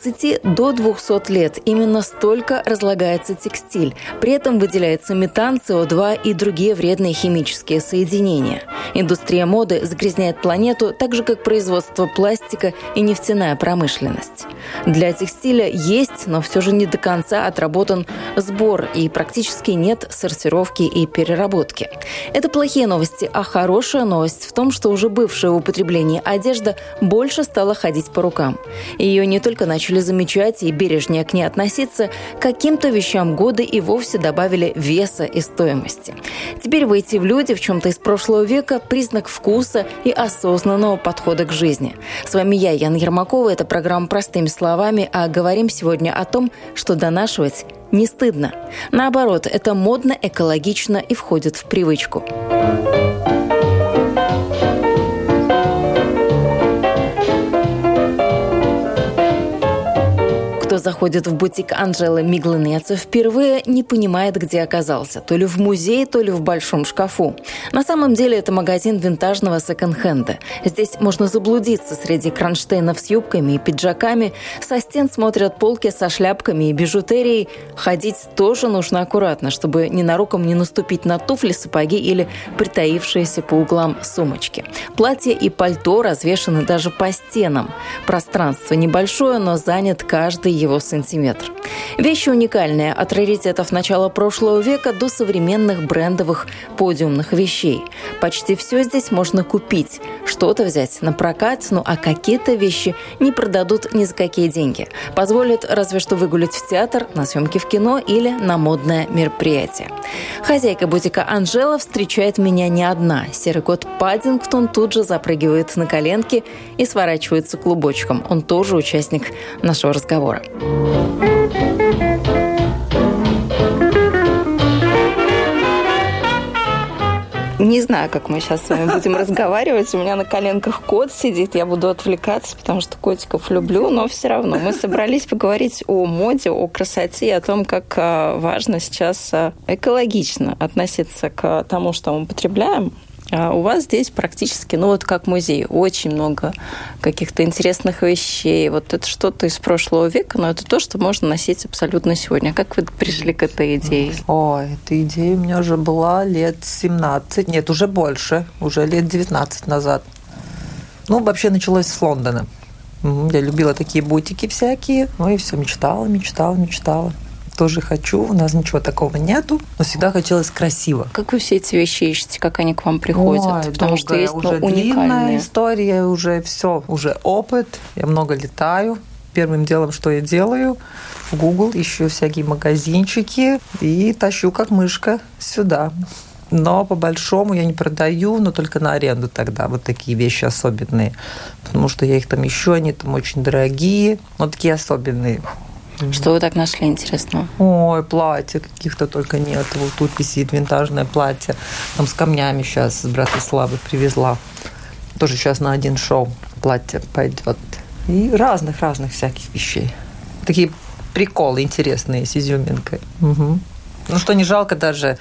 От 20 до 200 лет именно столько разлагается текстиль. При этом выделяется метан, СО2 и другие вредные химические соединения. Индустрия моды загрязняет планету так же, как производство пластика и нефтяная промышленность. Для текстиля есть, но все же не до конца отработан сбор и практически нет сортировки и переработки. Это плохие новости, а хорошая новость в том, что уже бывшая в употреблении одежда больше стала ходить по рукам. Ее не только начали замечать и бережнее к ней относиться, каким-то вещам годы и вовсе добавили веса и стоимости. Теперь войти в люди в чем-то из прошлого века – признак вкуса и осознанного подхода к жизни. С вами я, Яна Ермакова. Это программа «Простыми словами», а говорим сегодня о том, что донашивать не стыдно. Наоборот, это модно, экологично и входит в привычку. Кто заходит в бутик Анжелы Мигланеца впервые, не понимает, где оказался. То ли в музее, то ли в большом шкафу. На самом деле это магазин винтажного секонд-хенда. Здесь можно заблудиться среди кронштейнов с юбками и пиджаками. Со стен смотрят полки со шляпками и бижутерией. Ходить тоже нужно аккуратно, чтобы ненароком не наступить на туфли, сапоги или притаившиеся по углам сумочки. Платья и пальто развешаны даже по стенам. Пространство небольшое, но занят каждый его сантиметр. Вещи уникальные, от раритетов начала прошлого века до современных брендовых подиумных вещей. Почти все здесь можно купить, что-то взять на прокат, ну а какие-то вещи не продадут ни за какие деньги. Позволят разве что выгулять в театр, на съемки в кино или на модное мероприятие. Хозяйка бутика Анжела встречает меня не одна. Серый кот Паддингтон тут же запрыгивает на коленки и сворачивается клубочком. Он тоже участник нашего разговора. Не знаю, как мы сейчас с вами будем разговаривать. У меня на коленках кот сидит, я буду отвлекаться, потому что котиков люблю, но все равно мы собрались поговорить о моде, о красоте, о том, как а, важно сейчас а, экологично относиться к тому, что мы потребляем. А у вас здесь практически, ну вот как музей, очень много каких-то интересных вещей. Вот это что-то из прошлого века, но это то, что можно носить абсолютно сегодня. Как вы пришли к этой идее? О, эта идея у меня уже была лет 17, нет, уже больше, уже лет 19 назад. Ну, вообще началось с Лондона. Я любила такие бутики всякие, ну и все, мечтала, мечтала, мечтала тоже хочу, у нас ничего такого нету, но всегда хотелось красиво. Как вы все эти вещи ищете, как они к вам приходят? Ой, Потому что есть ну, уже ну, уникальные. история, уже все, уже опыт, я много летаю, первым делом, что я делаю, в Google ищу всякие магазинчики и тащу как мышка сюда. Но по большому я не продаю, но только на аренду тогда. Вот такие вещи особенные. Потому что я их там ищу, они там очень дорогие. Вот такие особенные. Что вы так нашли интересного? Ой, платье каких-то только нет. Вот тут висит винтажное платье. Там с камнями сейчас с Братиславы привезла. Тоже сейчас на один шоу платье пойдет. И разных-разных всяких вещей. Такие приколы интересные с изюминкой. Угу. Ну, что не жалко даже.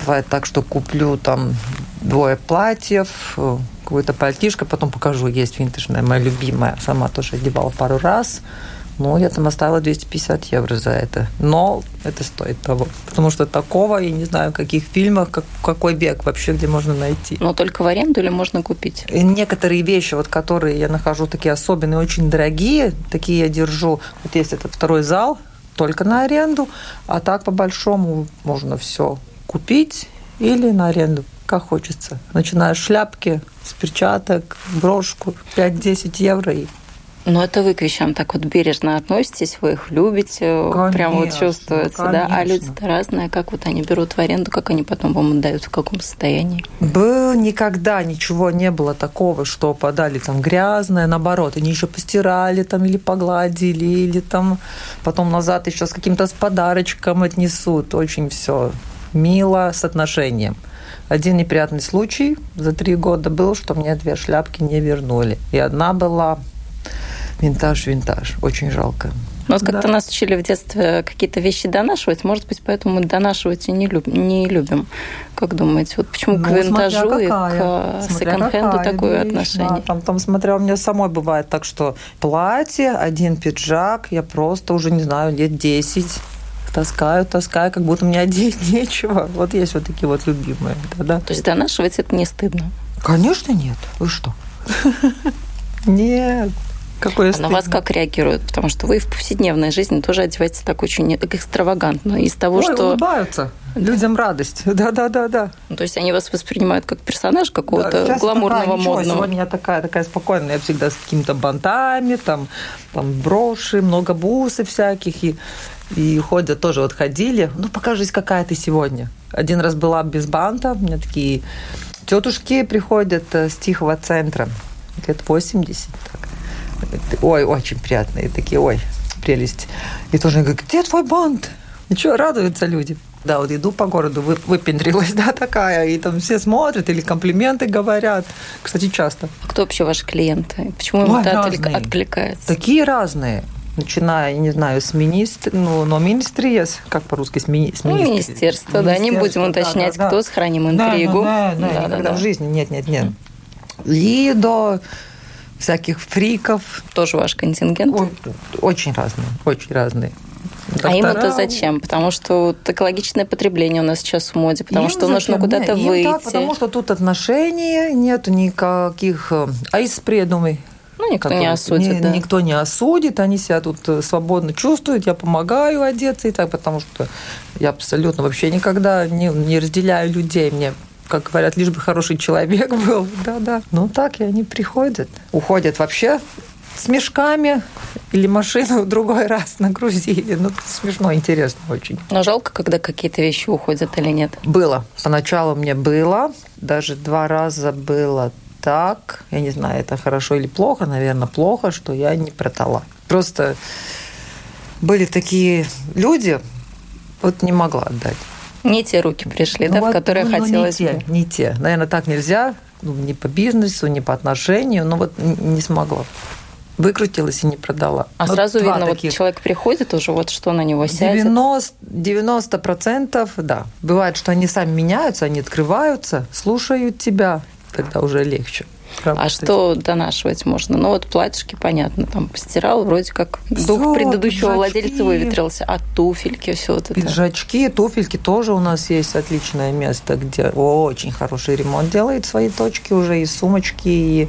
Бывает так, что куплю там двое платьев, какое-то пальтишко, потом покажу. Есть винтажная, моя любимая. Сама тоже одевала пару раз. Ну, я там оставила 250 евро за это. Но это стоит того. Потому что такого, я не знаю, в каких фильмах, как, какой век вообще, где можно найти. Но только в аренду или можно купить? И некоторые вещи, вот, которые я нахожу такие особенные, очень дорогие, такие я держу. Вот есть этот второй зал, только на аренду, а так по-большому можно все купить или на аренду, как хочется. Начиная с шляпки, с перчаток, брошку, 5-10 евро и но это вы к вещам так вот бережно относитесь, вы их любите, конечно, прям вот чувствуется, конечно. да? А люди-то разные, как вот они берут в аренду, как они потом вам отдают, в каком состоянии? Был никогда ничего не было такого, что подали там грязное, наоборот, они еще постирали там или погладили, или там потом назад еще с каким-то с подарочком отнесут, очень все мило, с отношением. Один неприятный случай за три года был, что мне две шляпки не вернули. И одна была винтаж-винтаж. Очень жалко. Но вот как-то да. нас учили в детстве какие-то вещи донашивать, может быть, поэтому мы донашивать и не, люб, не любим. Как думаете, вот почему ну, к винтажу и к секонд-хенду такое вещь, отношение? Да, там, там, смотря, у меня самой бывает так, что платье, один пиджак, я просто уже, не знаю, лет 10 таскаю, таскаю, как будто меня одеть нечего. Вот есть вот такие вот любимые. Да, да. То есть донашивать это не стыдно? Конечно нет. Вы что? Нет. Какое а на вас как реагируют? Потому что вы в повседневной жизни тоже одеваетесь так очень экстравагантно. Из того, Ой, что... улыбаются. Людям радость. Да-да-да-да. Ну, то есть они вас воспринимают как персонаж какого-то да, гламурного, такая, ничего, модного. Сегодня я такая, такая спокойная. Я всегда с какими-то бантами, там, там броши, много бусы всяких. И, и ходят тоже, вот ходили. Ну, покажись, какая ты сегодня. Один раз была без банта. У меня такие тетушки приходят э, с Тихого центра. Лет 80. Так ой, очень приятные такие, ой, прелесть. И тоже говорю, где твой бант? Ничего, радуются люди. Да, вот иду по городу, выпендрилась, да, такая, и там все смотрят или комплименты говорят. Кстати, часто. А кто вообще ваши клиенты? Почему им это откликается? Такие разные. Начиная, я не знаю, с министр, ну, но министриес, как по-русски, с, мини, с ну, министерства, да, не будем уточнять, да, да, кто, сохраним интригу. Да, да, да, да, никогда да. в жизни, нет, нет, нет. И до всяких фриков. Тоже ваш контингент? О, очень разные, очень разные. Доктора... А им это зачем? Потому что экологичное потребление у нас сейчас в моде, потому им что зачем? нужно куда-то им выйти. Так, потому что тут отношений нет никаких... Э, а из предумы ну, никто не осудит, ни, да. Никто не осудит, они себя тут э, свободно чувствуют, я помогаю одеться и так, потому что я абсолютно вообще никогда не, не разделяю людей. Мне как говорят, лишь бы хороший человек был. Да-да. Ну так, и они приходят. Уходят вообще с мешками или машину в другой раз нагрузили. Ну, смешно, интересно очень. Но жалко, когда какие-то вещи уходят или нет? Было. Поначалу мне было. Даже два раза было так. Я не знаю, это хорошо или плохо. Наверное, плохо, что я не продала. Просто были такие люди, вот не могла отдать. Не те руки пришли, ну, да, вот, в которые ну, хотелось не те, бы. Не те. Наверное, так нельзя. Ну, ни по бизнесу, ни по отношению. Но вот не смогла выкрутилась и не продала. А вот сразу видно, таких. вот человек приходит уже, вот что на него сядет? 90%, 90% да. Бывает, что они сами меняются, они открываются, слушают тебя, тогда уже легче. А что донашивать можно? Ну, вот платьишки, понятно, там постирал, вроде как дух предыдущего пиджачки, владельца выветрился, а туфельки, все вот это. Пиджачки, туфельки тоже у нас есть отличное место, где очень хороший ремонт делает свои точки уже, и сумочки, и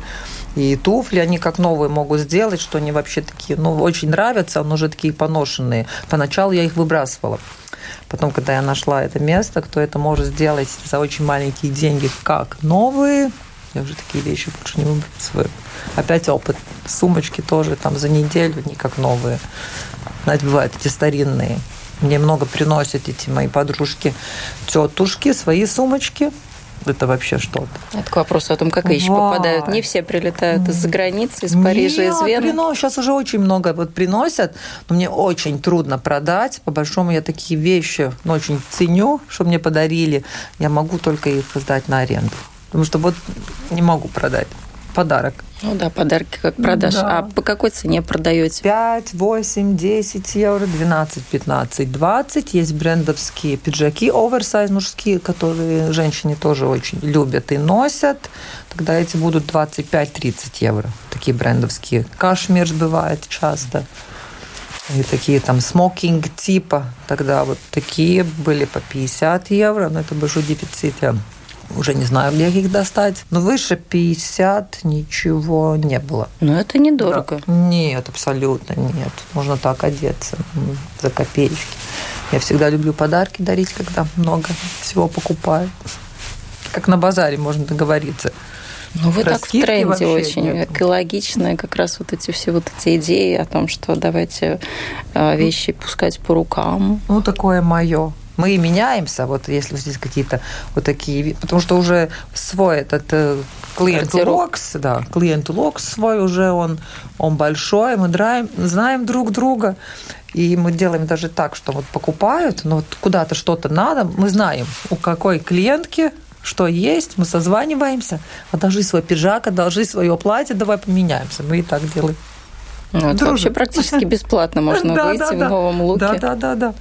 и туфли, они как новые могут сделать, что они вообще такие, ну, очень нравятся, но уже такие поношенные. Поначалу я их выбрасывала. Потом, когда я нашла это место, кто это может сделать за очень маленькие деньги, как новые, я уже такие вещи больше не выбрасываю. Опять опыт. Сумочки тоже там за неделю, не как новые. Знаете, бывают эти старинные. Мне много приносят эти мои подружки, тетушки, свои сумочки. Это вообще что-то. Это к вопросу о том, как вещи Вай. попадают. Не все прилетают из-за границы, из Парижа, Нет, из Вены. Принос, сейчас уже очень много вот приносят, но мне очень трудно продать. По большому я такие вещи ну, очень ценю, что мне подарили. Я могу только их сдать на аренду. Потому что вот не могу продать. Подарок. Ну да, подарки как продаж. Да. А по какой цене продаете? 5, 8, 10 евро, 12, 15, 20. Есть брендовские пиджаки, оверсайз мужские, которые женщины тоже очень любят и носят. Тогда эти будут 25-30 евро. Такие брендовские. Кашмир бывает часто. И такие там смокинг типа. Тогда вот такие были по 50 евро, но это большой дефицит. Уже не знаю, где их достать. Но выше 50 ничего не было. Но это недорого. Да. Нет, абсолютно нет. Можно так одеться за копеечки. Я всегда люблю подарки дарить, когда много всего покупаю. Как на базаре можно договориться. Ну, вы так в тренде очень нет. экологичные, как раз вот эти все вот эти идеи о том, что давайте э, вещи пускать по рукам. Ну, такое мое мы меняемся, вот если здесь какие-то вот такие, потому что уже свой этот э, клиент локс, да, клиент локс свой уже он, он большой, мы драем, знаем друг друга, И мы делаем даже так, что вот покупают, но вот куда-то что-то надо, мы знаем, у какой клиентки что есть, мы созваниваемся, одолжи свой пиджак, одолжи свое платье, давай поменяемся. Мы и так делаем. Ну, это вообще практически бесплатно можно выйти в новом луке. Да, да, да, да.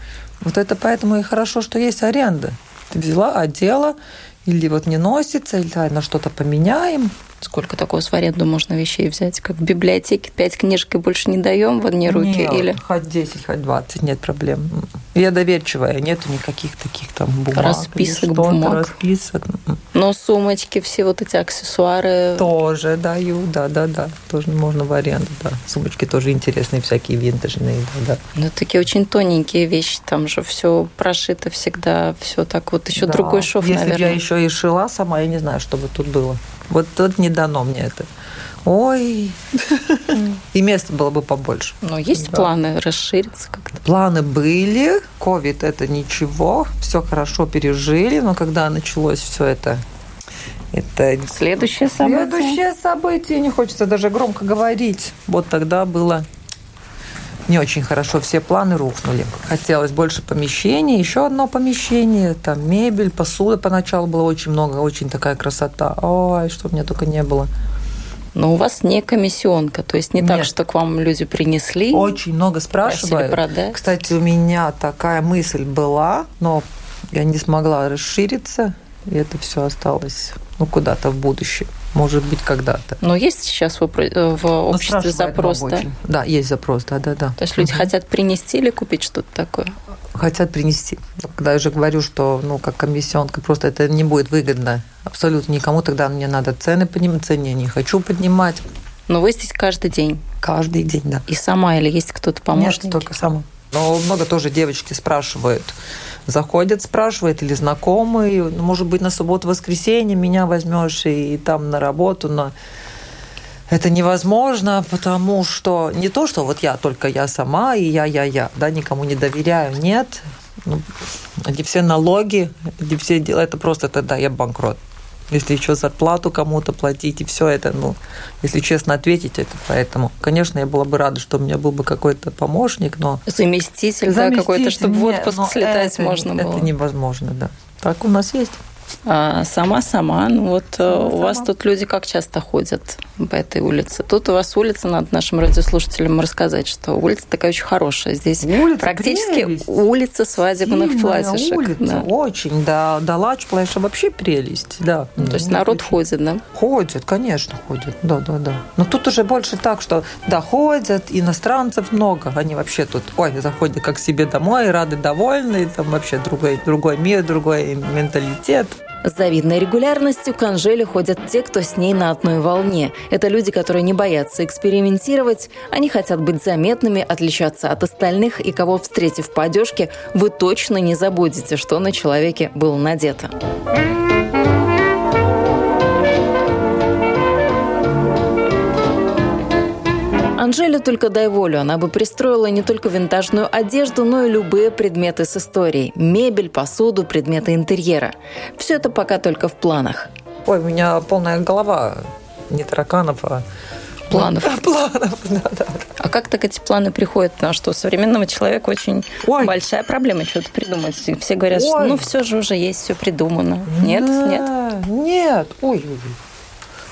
Вот это поэтому и хорошо, что есть аренда. Ты взяла, одела, или вот не носится, или на что-то поменяем. Сколько такого в аренду можно вещей взять? Как в библиотеке пять книжек и больше не даем в одни руки? Нет, или... хоть 10, хоть 20, нет проблем. Я доверчивая, нету никаких таких там бумаг. Расписок бумаг. Расписок. Но сумочки, все вот эти аксессуары... Тоже даю, да-да-да. Тоже можно в аренду, да. Сумочки тоже интересные, всякие винтажные, да-да. Ну, такие очень тоненькие вещи, там же все прошито всегда, все так вот, еще да. другой шов, Если наверное. я еще и шила сама, я не знаю, что бы тут было. Вот тут не дано мне это. Ой, и места было бы побольше. Но есть да. планы расшириться как-то? Планы были. Ковид это ничего, все хорошо пережили, но когда началось все это это следующее событие. Следующее событие, не хочется даже громко говорить. Вот тогда было не очень хорошо, все планы рухнули. Хотелось больше помещений, еще одно помещение, там мебель, посуда поначалу было очень много, очень такая красота. Ой, что у меня только не было. Но у вас не комиссионка, то есть не Нет. так, что к вам люди принесли. Очень много спрашивают. Кстати, у меня такая мысль была, но я не смогла расшириться, и это все осталось ну, куда-то в будущее. Может быть, когда-то. Но есть сейчас в, э, в обществе запрос, да? Очень. Да, есть запрос, да, да, да. То есть люди угу. хотят принести или купить что-то такое? Хотят принести. Когда я уже говорю, что, ну, как комиссионка, просто это не будет выгодно абсолютно никому, тогда мне надо цены поднимать, цены я не хочу поднимать. Но вы здесь каждый день? Каждый день, да. И сама или есть кто-то помощник? Нет, только сама. Но много тоже девочки спрашивают, заходят, спрашивают, или знакомые, ну, может быть, на субботу-воскресенье меня возьмешь и, и там на работу, но это невозможно, потому что не то, что вот я, только я сама, и я, я, я, да, никому не доверяю, нет. Ну, эти все налоги, эти все дела, это просто тогда я банкрот если еще зарплату кому-то платить, и все это, ну, если честно ответить, это поэтому. Конечно, я была бы рада, что у меня был бы какой-то помощник, но... Заместитель, Заместитель да, какой-то, чтобы в отпуск слетать это, можно было. Это невозможно, да. Так у нас есть. Сама-сама. Ну вот э, сама, у вас тут люди как часто ходят по этой улице? Тут у вас улица, надо нашим радиослушателям рассказать, что улица такая очень хорошая. Здесь улица практически прелесть. улица свадебных Сильная платьишек. улица, да. очень. Да, да лач плаща вообще прелесть, да. Ну, то есть народ очень. ходит, да? Ходит, конечно, ходит, да, да, да. Но тут уже больше так, что, да, ходят, иностранцев много, они вообще тут, ой, заходят как себе домой, рады, довольны, там вообще другой, другой мир, другой менталитет. С завидной регулярностью к Анжеле ходят те, кто с ней на одной волне. Это люди, которые не боятся экспериментировать, они хотят быть заметными, отличаться от остальных, и кого, встретив по одежке, вы точно не забудете, что на человеке было надето. Анжеле только дай волю, она бы пристроила не только винтажную одежду, но и любые предметы с историей. Мебель, посуду, предметы интерьера. Все это пока только в планах. Ой, у меня полная голова не тараканов, а планов. Да, планов, да, да. А как так эти планы приходят? Потому что у современного человека очень Ой. большая проблема что-то придумать. Все говорят, Ой. что ну все же уже есть, все придумано. Нет, да. нет? Нет. Ой, ой,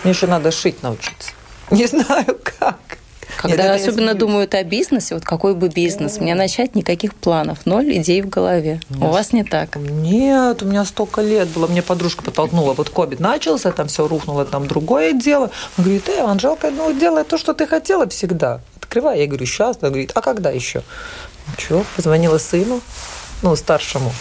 Мне еще надо шить научиться. Не знаю как. Когда Нет, особенно думают о бизнесе, вот какой бы бизнес, мне начать никаких планов, ноль идей в голове. Нет. У вас не так? Нет, у меня столько лет было. Мне подружка подтолкнула, вот ковид начался, там все рухнуло, там другое дело. Она говорит, э, Анжелка, ну делай то, что ты хотела всегда. Открывай. Я говорю, сейчас. Она говорит, а когда еще? Что? Позвонила сыну, ну, старшему.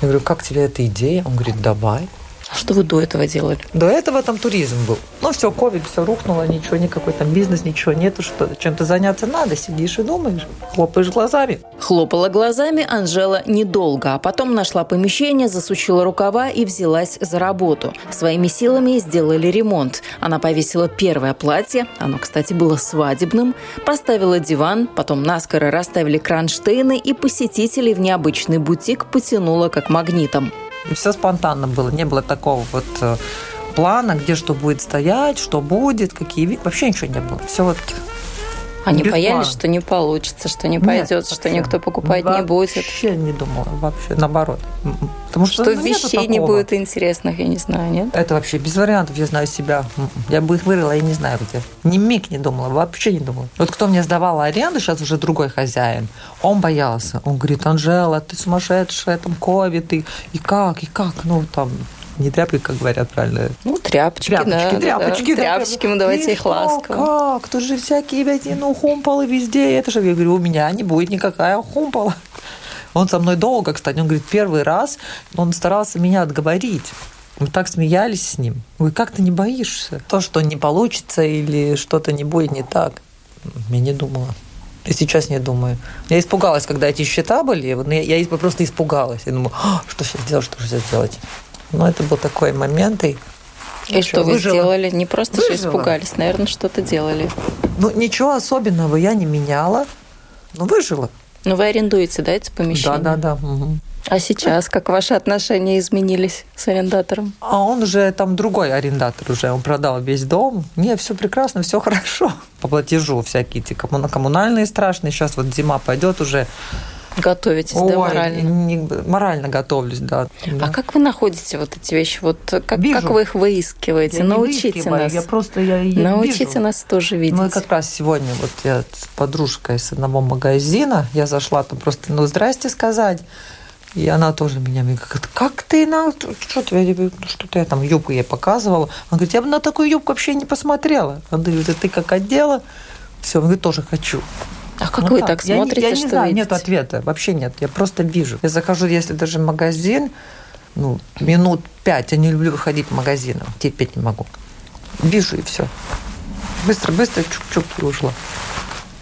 Я говорю, как тебе эта идея? Он говорит, давай. А что вы до этого делали? До этого там туризм был. Ну, все, ковид, все рухнуло, ничего, никакой там бизнес, ничего нету, что чем-то заняться надо, сидишь и думаешь, хлопаешь глазами. Хлопала глазами Анжела недолго, а потом нашла помещение, засучила рукава и взялась за работу. Своими силами сделали ремонт. Она повесила первое платье, оно, кстати, было свадебным, поставила диван, потом наскоро расставили кронштейны и посетителей в необычный бутик потянула как магнитом. И все спонтанно было. Не было такого вот э, плана, где что будет стоять, что будет, какие. Вообще ничего не было. Все вот Они Без боялись, плана. что не получится, что не пойдет, Нет, что никто покупать вообще не будет. Вообще не думала, вообще наоборот. Потому что, что ну, вещей не будет интересных, я не знаю, нет? Это вообще без вариантов, я знаю себя. Я бы их вырыла, я не знаю где. Ни миг не думала, вообще не думала. Вот кто мне сдавал аренду, сейчас уже другой хозяин, он боялся. Он говорит, Анжела, ты сумасшедшая, там ковид, и, и как, и как, ну там не тряпки, как говорят правильно. Ну, тряпочки, тряпочки, да. Тряпочки, да. тряпочки, мы давайте их ласково. Как? Тут же всякие, блядь, ну, хумпалы везде. Это же, я говорю, у меня не будет никакая хумпала. Он со мной долго, кстати, он говорит, первый раз он старался меня отговорить. Мы так смеялись с ним. Вы как ты не боишься? То, что не получится или что-то не будет не так. Я не думала. И сейчас не думаю. Я испугалась, когда эти счета были. Я, я просто испугалась. Я думаю, что сейчас делать, что сейчас делать. Но это был такой момент. И, и что вы выжила. сделали? Не просто выжила. же испугались, наверное, что-то делали. Ну, ничего особенного я не меняла, но выжила. Ну, вы арендуете, да, эти помещения? Да, да, да. Угу. А сейчас как ваши отношения изменились с арендатором? А он уже там другой арендатор уже, он продал весь дом. Не, все прекрасно, все хорошо. По платежу всякие эти коммунальные страшные. Сейчас вот зима пойдет уже Готовитесь, Ой, да, морально? Не, морально готовлюсь, да, да. А как вы находите вот эти вещи? Вот как, как вы их выискиваете? Я Научите нас. Я просто я, я Научите вижу. нас тоже видеть. Ну, как раз сегодня вот я с подружкой с одного магазина, я зашла там просто, ну, здрасте сказать. И она тоже меня говорит, как ты на... Что, тебе, что ты я там юбку ей показывала? Она говорит, я бы на такую юбку вообще не посмотрела. Она говорит, ты как одела? Все, он говорит, тоже хочу. А как ну, вы так, так смотрите, я, я что не знаю, видите? нет ответа, вообще нет. Я просто вижу. Я захожу, если даже в магазин, ну, минут пять, я не люблю выходить в магазин, терпеть не могу. Вижу и все. Быстро-быстро чук-чук и ушла.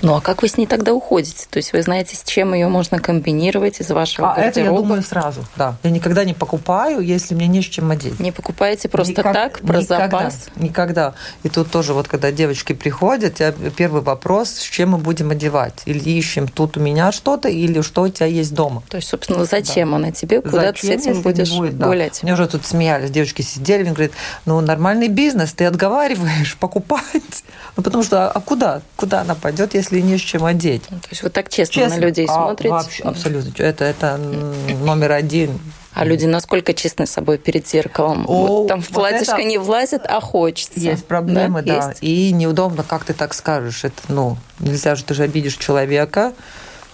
Ну а как вы с ней тогда уходите? То есть вы знаете, с чем ее можно комбинировать из вашего а, гардероба? это я думаю сразу, да. Я никогда не покупаю, если мне не с чем одеть. Не покупаете просто Никак, так, про никогда, запас? Никогда. И тут тоже вот, когда девочки приходят, я, первый вопрос, с чем мы будем одевать? Или ищем тут у меня что-то, или что у тебя есть дома? То есть, собственно, зачем да. она тебе? Куда зачем, ты с этим будешь будет, да. гулять? Мне уже тут смеялись, девочки сидели, мне говорят, ну, нормальный бизнес, ты отговариваешь покупать. Ну, потому что, а куда? Куда она пойдет, если если не с чем одеть. Ну, то есть вы так честно, честно. на людей а, смотрите? Вообще, абсолютно. Это, это номер один. А люди насколько честны с собой перед зеркалом? О, вот там в платьишко вот не влазит, а хочется. Есть проблемы, да. да. Есть? И неудобно, как ты так скажешь. Это, ну, нельзя же, ты же обидишь человека.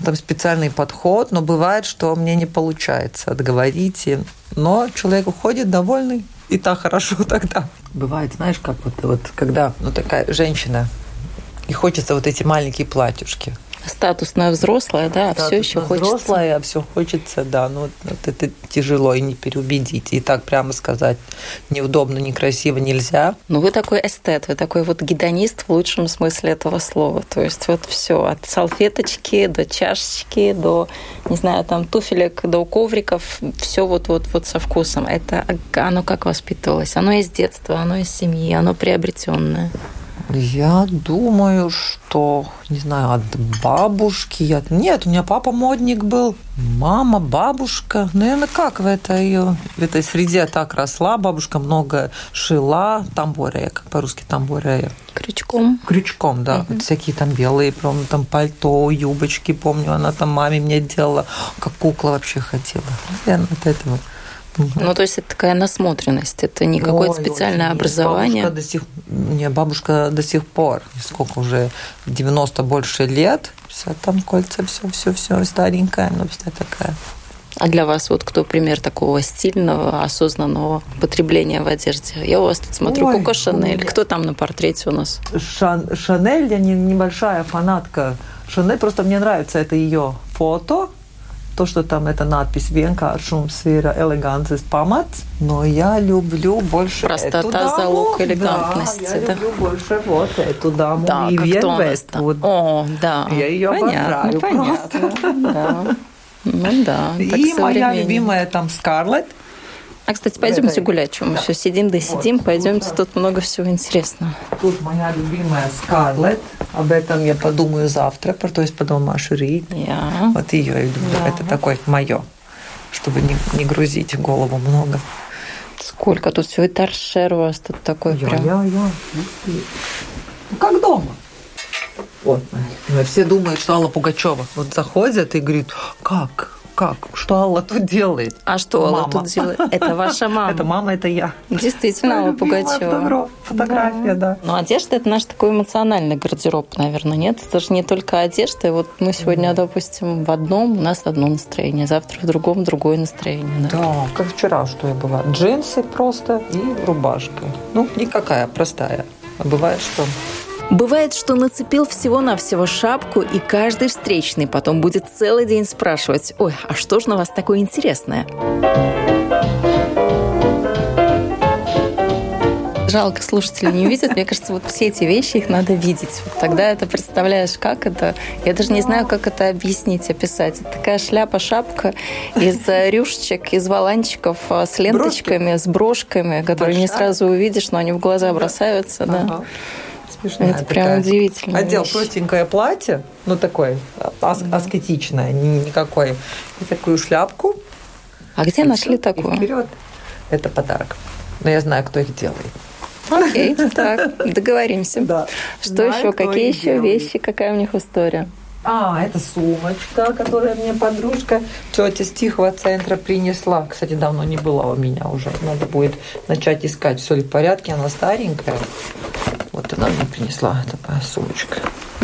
Там специальный подход, но бывает, что мне не получается отговорить. Но человек уходит довольный, и так хорошо тогда. Бывает, знаешь, как вот, вот когда ну, такая женщина и хочется вот эти маленькие платьюшки. Статусная взрослая, да, а все еще хочется. взрослая, а все хочется, да. Ну, вот это тяжело и не переубедить. И так прямо сказать неудобно, некрасиво нельзя. Ну, вы такой эстет, вы такой вот гедонист в лучшем смысле этого слова. То есть вот все от салфеточки до чашечки, до, не знаю, там туфелек, до ковриков, все вот вот вот со вкусом. Это оно как воспитывалось? Оно из детства, оно из семьи, оно приобретенное. Я думаю, что, не знаю, от бабушки. Я... Нет, у меня папа модник был. Мама, бабушка. Наверное, как в этой, в этой среде так росла. Бабушка много шила. Тамборея, как по-русски тамборея. Крючком. Крючком, да. Угу. Вот всякие там белые, помню, там пальто, юбочки, помню, она там маме мне делала, как кукла вообще ходила. Наверное, от этого. Ну, то есть это такая насмотренность, это не какое-то специальное очень. образование. Бабушка до сих, не, бабушка до сих пор, сколько уже, 90 больше лет, вся там кольца, все, все, все старенькая, но вся такая. А для вас вот кто пример такого стильного, осознанного потребления в одежде? Я у вас тут смотрю Ой, Коко Шанель. Кто там на портрете у нас? Шан, Шанель, я не, небольшая фанатка Шанель, просто мне нравится это ее фото, то, что там эта надпись «Vienkāršums ir elegances pamats», но я люблю больше Простота, эту даму. залог элегантности. Да, я да. люблю больше вот эту даму. Да, Вивьен Вествуд. О, да. Я ее понятно, обожаю понятно, просто. Да. Ну да. И моя любимая там Скарлетт. А, кстати, пойдемте гулять, чем мы все сидим да сидим, пойдемте, тут, много всего интересного. Тут моя любимая Скарлетт, об этом я подумаю завтра, то есть потом Маша Рид. Yeah. Вот ее я люблю, yeah. это такое мое, чтобы не, не грузить голову много. Сколько тут всего, и торшер у вас тут такой я, прям. Я, я. Ну, как дома. Вот. Все думают, что Алла Пугачева. Вот заходят и говорят, как? Как? Что Алла тут делает? А что мама. Алла тут делает? Это ваша мама. Это мама, это я. Действительно, Алла Пугачева. Фотография, да. Ну, одежда – это наш такой эмоциональный гардероб, наверное, нет? Это же не только одежда. Вот мы сегодня, допустим, в одном, у нас одно настроение, завтра в другом другое настроение. Да, как вчера, что я была. Джинсы просто и рубашка. Ну, никакая, простая. А бывает, что Бывает, что нацепил всего-навсего шапку, и каждый встречный потом будет целый день спрашивать, «Ой, а что же на вас такое интересное?» Жалко, слушатели не видят. Мне кажется, вот все эти вещи, их надо видеть. Вот тогда это представляешь, как это. Я даже не знаю, как это объяснить, описать. Это такая шляпа, шапка из рюшечек, из валанчиков а, с ленточками, Брошки. с брошками, которые Большая. не сразу увидишь, но они в глаза бросаются. Да. Ага смешная. Это такая. прям удивительно. Одел вещь. простенькое платье, ну такое ас- да. аскетичное, никакой, и такую шляпку. А где и нашли такое? И вперед. Это подарок. Но я знаю, кто их делает. Окей, так, договоримся. Да. Что Знаю, еще? Какие еще делает. вещи? Какая у них история? А, это сумочка, которую мне подружка тетя с Тихого центра принесла. Кстати, давно не была у меня уже. Надо будет начать искать, все ли в порядке. Она старенькая. Вот она мне принесла такая сумочка.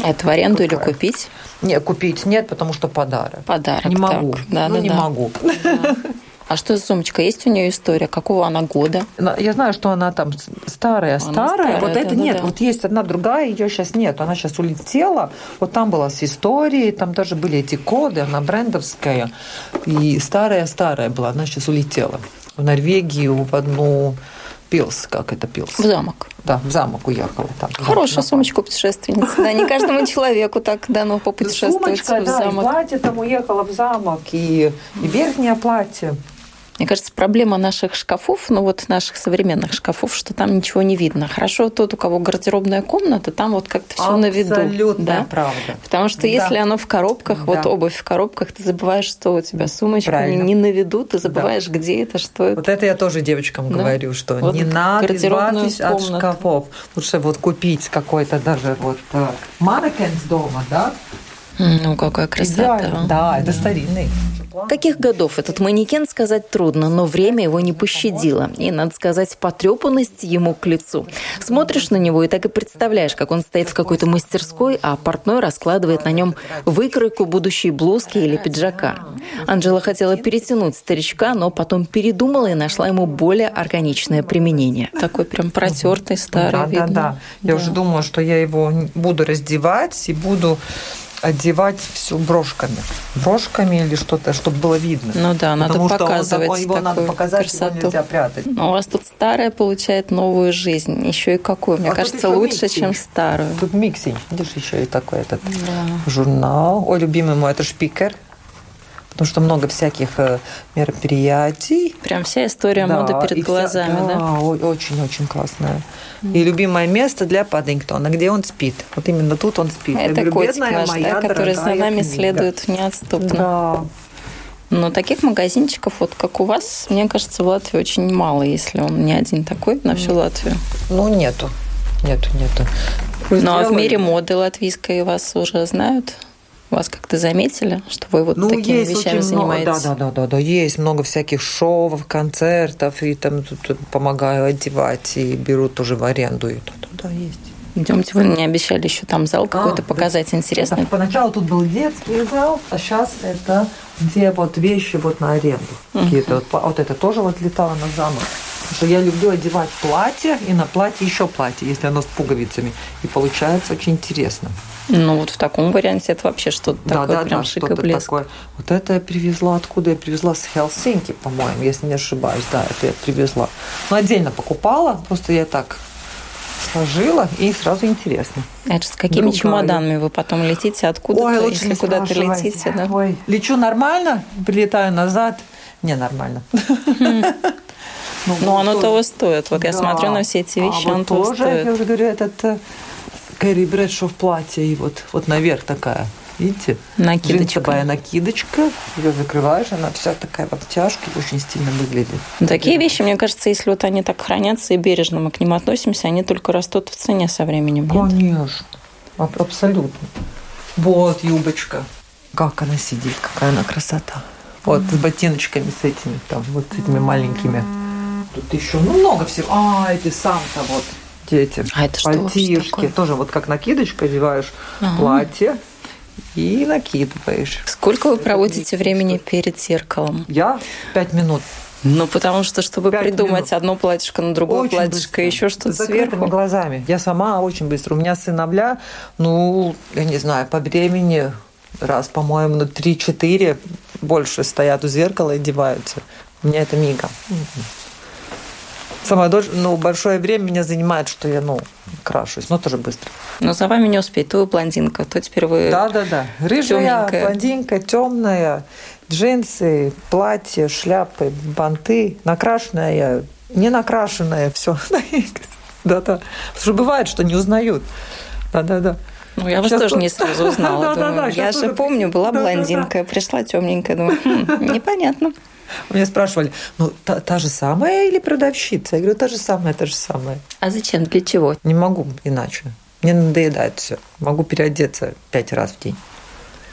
Это в аренду Какая? или купить? Нет, купить нет, потому что подарок. Подарок. Не могу. Так. Да, ну, да, не да. могу. Да. А что за сумочка? Есть у нее история? Какого она года? Я знаю, что она там старая, она старая. старая. Вот да, это да, нет. Да. Вот есть одна другая, ее сейчас нет. Она сейчас улетела. Вот там была с историей, там даже были эти коды, она брендовская. И старая-старая была, она сейчас улетела в Норвегию в одну Пилс, как это Пилс? В замок. Да, в замок уехала. Там, Хорошая сумочка путешественница. Да, не каждому человеку так дано попутешествовать Сумочка, в замок. Да, и платье там уехала в замок, и, и верхнее платье. Мне кажется, проблема наших шкафов, ну вот наших современных шкафов, что там ничего не видно. Хорошо тот, у кого гардеробная комната, там вот как-то все на виду. Абсолютно да? правда. Потому что да. если оно в коробках, да. вот обувь в коробках, ты забываешь, что у тебя сумочка не, не на виду, ты забываешь, да. где это, что это. Вот это я тоже девочкам да? говорю, что вот не надо избавьтесь от шкафов. Лучше вот купить какой-то даже вот э, манекенс дома, да, ну, какая красота. Идеально. Да, это старинный. Каких годов этот манекен сказать трудно, но время его не пощадило. И, надо сказать, потрепанность ему к лицу. Смотришь на него и так и представляешь, как он стоит в какой-то мастерской, а портной раскладывает на нем выкройку будущей блузки или пиджака. Анжела хотела перетянуть старичка, но потом передумала и нашла ему более органичное применение. Такой прям протертый старый. Да, видно. да, да. Я да. уже думала, что я его буду раздевать и буду одевать все брошками. Брошками или что-то, чтобы было видно. Ну да, надо Потому показывать что он, его надо показать, красоту. его нельзя прятать. Но у вас тут старая получает новую жизнь. Еще и какую. Мне а кажется, лучше, миксинг. чем старую. Тут миксинг. Видишь, еще и такой этот да. журнал. Ой, любимый мой, это шпикер потому что много всяких э, мероприятий. Прям вся история да, моды перед глазами, вся, да? Да, очень-очень классная. Mm. И любимое место для Паддингтона, где он спит. Вот именно тут он спит. Это говорю, котик наш, да, который за нами книга. следует неотступно. Да. Но таких магазинчиков, вот как у вас, мне кажется, в Латвии очень мало, если он не один такой на всю Латвию. Ну, нету. Нету, нету. Ну, а в мире моды латвийской вас уже знают? Вас как-то заметили, что вы вот ну, такими есть вещами очень занимаетесь? Много, да, да, да, да, есть много всяких шоу, концертов, и там тут помогаю одевать, и берут тоже в аренду, и да, да, есть. Идемте, вы мне обещали еще там зал какой-то а, показать да, интересный. Да, поначалу тут был детский зал, а сейчас это где вот вещи вот на аренду. Uh-huh. Какие-то вот, вот это тоже вот летало на замок. Потому что я люблю одевать платье, и на платье еще платье, если оно с пуговицами. И получается очень интересно. Ну, вот в таком варианте это вообще что-то да, такое, да, прям да, шик и блеск. Такое. Вот это я привезла, откуда я привезла? С Хелсинки, по-моему, если не ошибаюсь. Да, это я привезла. Но отдельно покупала, просто я так сложила, и сразу интересно. Это с какими Другая. чемоданами вы потом летите? Откуда-то, Ой, лучше если куда-то летите? Да? Ой, лечу нормально, прилетаю назад. Не, нормально. Ну, Но оно того стоит. Вот я смотрю на все эти вещи, а он тоже, стоит. я уже говорю, этот Кэрри Брэдшо в платье, и вот, вот наверх такая. Видите? Накидочка. Джинсовая накидочка. Ее закрываешь, она вся такая в обтяжке, очень стильно выглядит. Такие вещи, мне кажется, если вот они так хранятся и бережно мы к ним относимся, они только растут в цене со временем. Конечно. Абсолютно. Вот юбочка. Как она сидит, какая она красота. Вот с ботиночками с этими, там, вот с этими маленькими. Тут еще, ну, много всего. А, эти сам-то вот дети. А это что Пальтишки. Тоже вот как накидочка одеваешь Ага. платье и накидываешь. Сколько вы проводите времени перед зеркалом? Я пять минут. Ну, потому что, чтобы придумать минут. одно платьишко на другое Очень платьишко, быстро. еще что-то сверху. глазами. Я сама очень быстро. У меня сыновья, ну, я не знаю, по времени раз, по-моему, ну, 3-4 больше стоят у зеркала и одеваются. У меня это мига. Самое дольше, ну, большое время меня занимает, что я, ну, крашусь, но тоже быстро. Но за вами не успеть. То вы блондинка, то теперь вы... Да, да, да. Рыжая, блондинка, темная, джинсы, платье, шляпы, банты, накрашенная, не накрашенная, все. Да, да. Потому что бывает, что не узнают. Да, да, да. Ну, я вас тоже тут- не сразу узнала. Да, да, Думаю, да, я щас же тоже- помню, была Да, да, да. блондинка, пришла темненькая. Думаю, «Хм, непонятно. У меня спрашивали, ну, та, та же самая или продавщица? Я говорю, та же самая, та же самая. А зачем? Для чего? Не могу иначе. Мне надоедает все. Могу переодеться пять раз в день.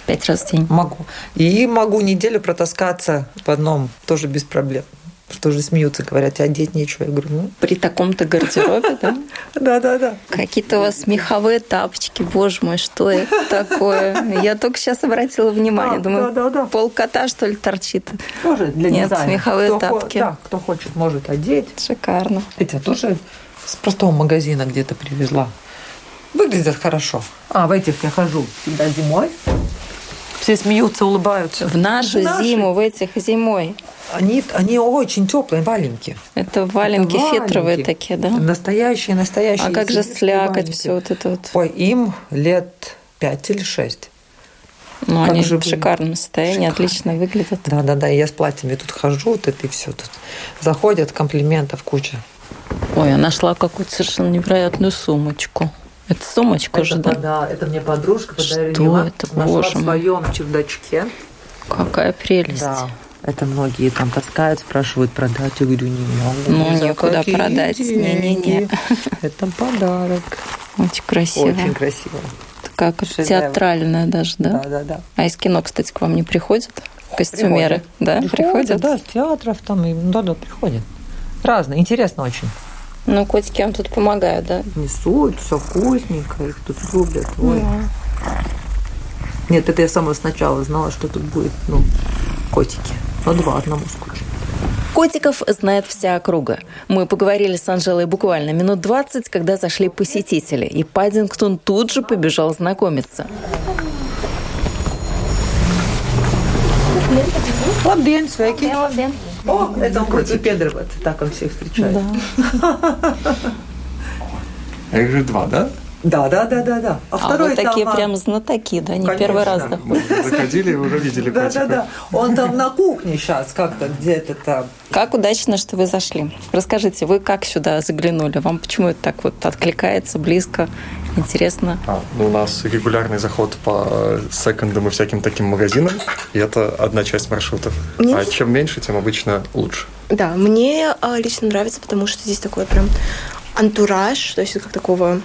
Пять раз в день. Могу. И могу неделю протаскаться в одном, тоже без проблем. Что же смеются, говорят, одеть нечего. Я говорю, ну, При таком-то гардеробе, да? да-да-да. Какие-то у вас меховые тапочки, боже мой, что это такое? Я только сейчас обратила внимание, думаю, пол кота, что ли, торчит? Тоже для Нет, дизайна. меховые Кто хо- тапки. Да, кто хочет, может одеть. Шикарно. Эти тоже с простого магазина где-то привезла. Выглядят хорошо. А, в этих я хожу всегда зимой. Все смеются, улыбаются. В нашу зиму, в этих зимой. Они, они очень теплые, валенькие. Это валенки Это фетровые валенки. такие, да? Настоящие, настоящие. А как же слякоть, валенки. все вот это вот? Ой, им лет пять или шесть. Ну, как они же в шикарном состоянии, Шикарно. отлично выглядят. Да, да, да. Я с платьями тут хожу, вот это и все тут. Заходят, комплиментов куча. Ой, я нашла какую-то совершенно невероятную сумочку. Это сумочка же, это, да? да, это мне подружка Что подарила. это, Нашла боже в мой? своем чердачке. Какая прелесть. Да. Это многие там таскают, спрашивают продать. Я говорю, не могу. Ну, Ни за некуда какие продать. Не-не-не. Это подарок. Очень красиво. Очень красиво. Такая как Шедевр. театральная даже, да? Да, да, да. А из кино, кстати, к вам не приходят? Костюмеры, да? Приходят? Да, с театров там. и- Да, да, приходят. Разные. Интересно очень. Ну, котики вам тут помогают, да? Несут, все вкусненько, их тут любят. Ой. Нет, это я с самого сначала знала, что тут будет, ну, котики. Ну, два одному скучно. Котиков знает вся округа. Мы поговорили с Анжелой буквально минут 20, когда зашли посетители, и Паддингтон тут же побежал знакомиться. Лабден, sveiki. О, это он хочет педроваться, так он всех встречает. А их же два, да? Да, да, да, да, да. А второй вы такие там, а, прям знатоки, да? Не Конечно. первый раз, да? Мы заходили и уже видели Да, да, да. Он там на кухне сейчас как-то где-то там. Как удачно, что вы зашли. Расскажите, вы как сюда заглянули? Вам почему это так вот откликается, близко, интересно? А, ну, у нас регулярный заход по секондам и всяким таким магазинам, и это одна часть маршрутов. Мне А чем меньше, тем обычно лучше. Да, мне а, лично нравится, потому что здесь такой прям антураж, то есть как такого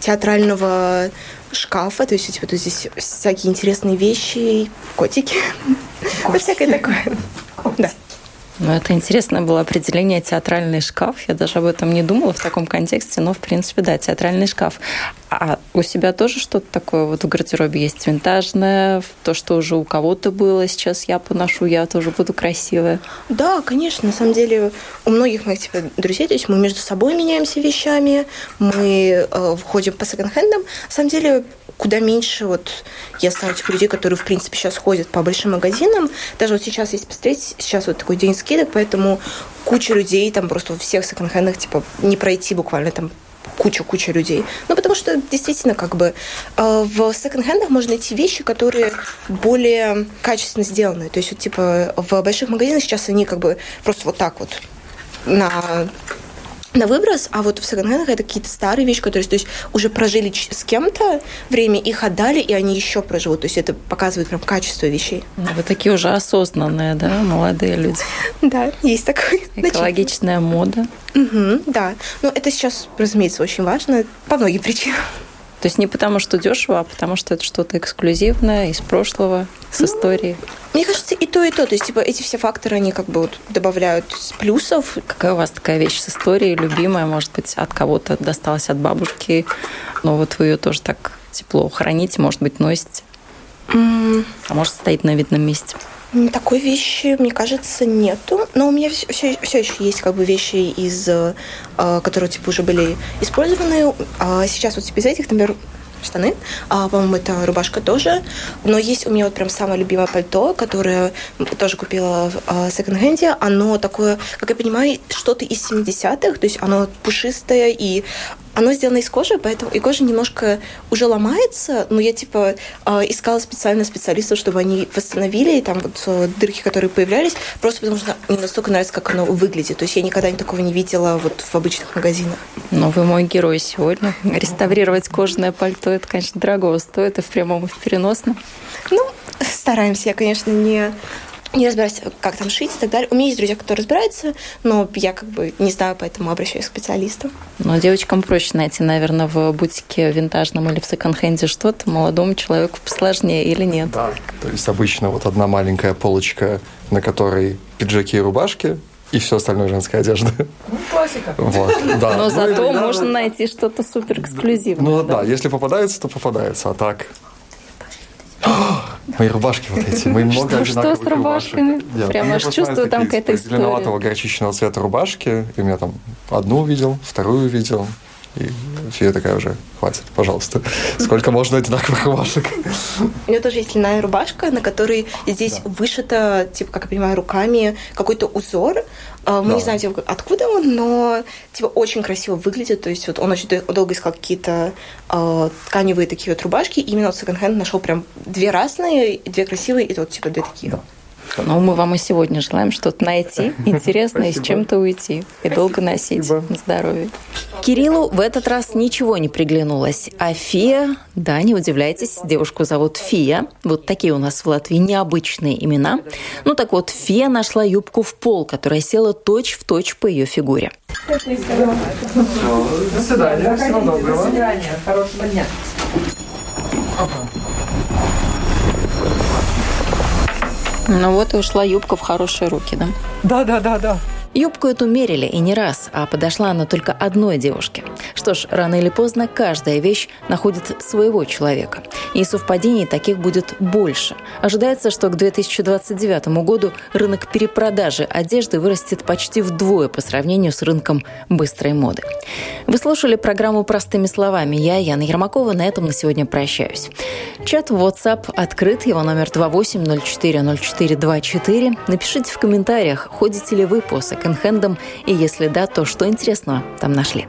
театрального шкафа, то есть типа, тут здесь всякие интересные вещи, котики, ну, всякое такое. Да. Ну, это интересное было определение театральный шкаф. Я даже об этом не думала в таком контексте, но, в принципе, да, театральный шкаф. А у себя тоже что-то такое вот в гардеробе есть винтажное, то, что уже у кого-то было, сейчас я поношу, я тоже буду красивая. Да, конечно, на самом деле у многих моих типа, друзей, то есть мы между собой меняемся вещами, мы э, входим по секонд-хендам. На самом деле куда меньше вот я знаю тех людей, которые, в принципе, сейчас ходят по большим магазинам. Даже вот сейчас, если посмотреть, сейчас вот такой день скидок, поэтому куча людей, там просто во всех секонд-хендах, типа, не пройти буквально там куча-куча людей. Ну, потому что действительно, как бы э, в секонд-хендах можно найти вещи, которые более качественно сделаны. То есть, вот, типа, в больших магазинах сейчас они как бы просто вот так вот на на выброс, а вот в секонд-хендах это какие-то старые вещи, которые то есть, уже прожили с кем-то время, их отдали, и они еще проживут. То есть это показывает прям качество вещей. Ну, Вы такие уже осознанные, да, молодые люди. Да, есть такой. Экологичная мода. Да. Но это сейчас, разумеется, очень важно по многим причинам. То есть не потому, что дешево, а потому, что это что-то эксклюзивное из прошлого, с ну, истории. Мне кажется, и то, и то. То есть, типа, эти все факторы, они как бы вот добавляют плюсов. Какая у вас такая вещь с историей, любимая, может быть, от кого-то досталась от бабушки, но вот вы ее тоже так тепло храните, может быть, носите? Mm. А может, стоит на видном месте? Такой вещи, мне кажется, нету. Но у меня все, все, все еще есть как бы вещи, из, э, которые типа уже были использованы. А сейчас вот типа из этих, например, штаны. А, по-моему, это рубашка тоже. Но есть у меня вот прям самое любимое пальто, которое тоже купила в а, секонд-хенде. Оно такое, как я понимаю, что-то из 70-х. То есть оно пушистое и оно сделано из кожи, поэтому и кожа немножко уже ломается, но я типа а, искала специально специалистов, чтобы они восстановили там вот э, дырки, которые появлялись, просто потому что мне настолько нравится, как оно выглядит. То есть я никогда такого не видела вот в обычных магазинах. Но вы мой герой сегодня. Реставрировать кожаное пальто, это, конечно, дорого стоит и в прямом, и в переносном. Ну, стараемся. Я, конечно, не не разбираюсь, как там шить и так далее. У меня есть друзья, которые разбираются, но я как бы не знаю, поэтому обращаюсь к специалистам. Но девочкам проще найти, наверное, в бутике винтажном или в секонд-хенде что-то, молодому человеку посложнее или нет? Да, то есть обычно вот одна маленькая полочка, на которой пиджаки и рубашки, и все остальное женская одежда. Ну, классика. Вот, да. Но ну, зато ну, можно найти что-то супер эксклюзивное. Ну да, если попадается, то попадается, а так Мои рубашки вот эти. Мы много что, что с рубашками? Рубашек. Прямо аж чувствую там какая-то история. Зеленоватого горчичного цвета рубашки. И у меня там одну увидел, вторую увидел. И фея такая уже, хватит, пожалуйста. Сколько можно одинаковых рубашек? У меня тоже есть льняная рубашка, на которой здесь да. вышито, типа, как я понимаю, руками какой-то узор. А, мы да. не знаем, типа, откуда он, но типа очень красиво выглядит. То есть вот он очень долго искал какие-то э, тканевые такие вот рубашки. И именно вот секонд-хенд нашел прям две разные, две красивые, и вот типа две такие. Да. Ну, мы вам и сегодня желаем что-то найти интересное и с чем-то уйти. И долго носить. Здоровья. Кириллу в этот раз ничего не приглянулось. А Фия, да, не удивляйтесь, девушку зовут Фия. Вот такие у нас в Латвии необычные имена. Ну так вот, Фия нашла юбку в пол, которая села точь-в-точь точь по ее фигуре. До свидания. Всего доброго. До свидания. Хорошего дня. Ну вот и ушла юбка в хорошие руки, да? Да, да, да, да. Юбку эту мерили и не раз, а подошла она только одной девушке. Что ж, рано или поздно каждая вещь находит своего человека. И совпадений таких будет больше. Ожидается, что к 2029 году рынок перепродажи одежды вырастет почти вдвое по сравнению с рынком быстрой моды. Вы слушали программу «Простыми словами». Я, Яна Ермакова, на этом на сегодня прощаюсь. Чат в WhatsApp открыт, его номер 28040424. Напишите в комментариях, ходите ли вы по секонд-хендам, и если да, то что интересного там нашли.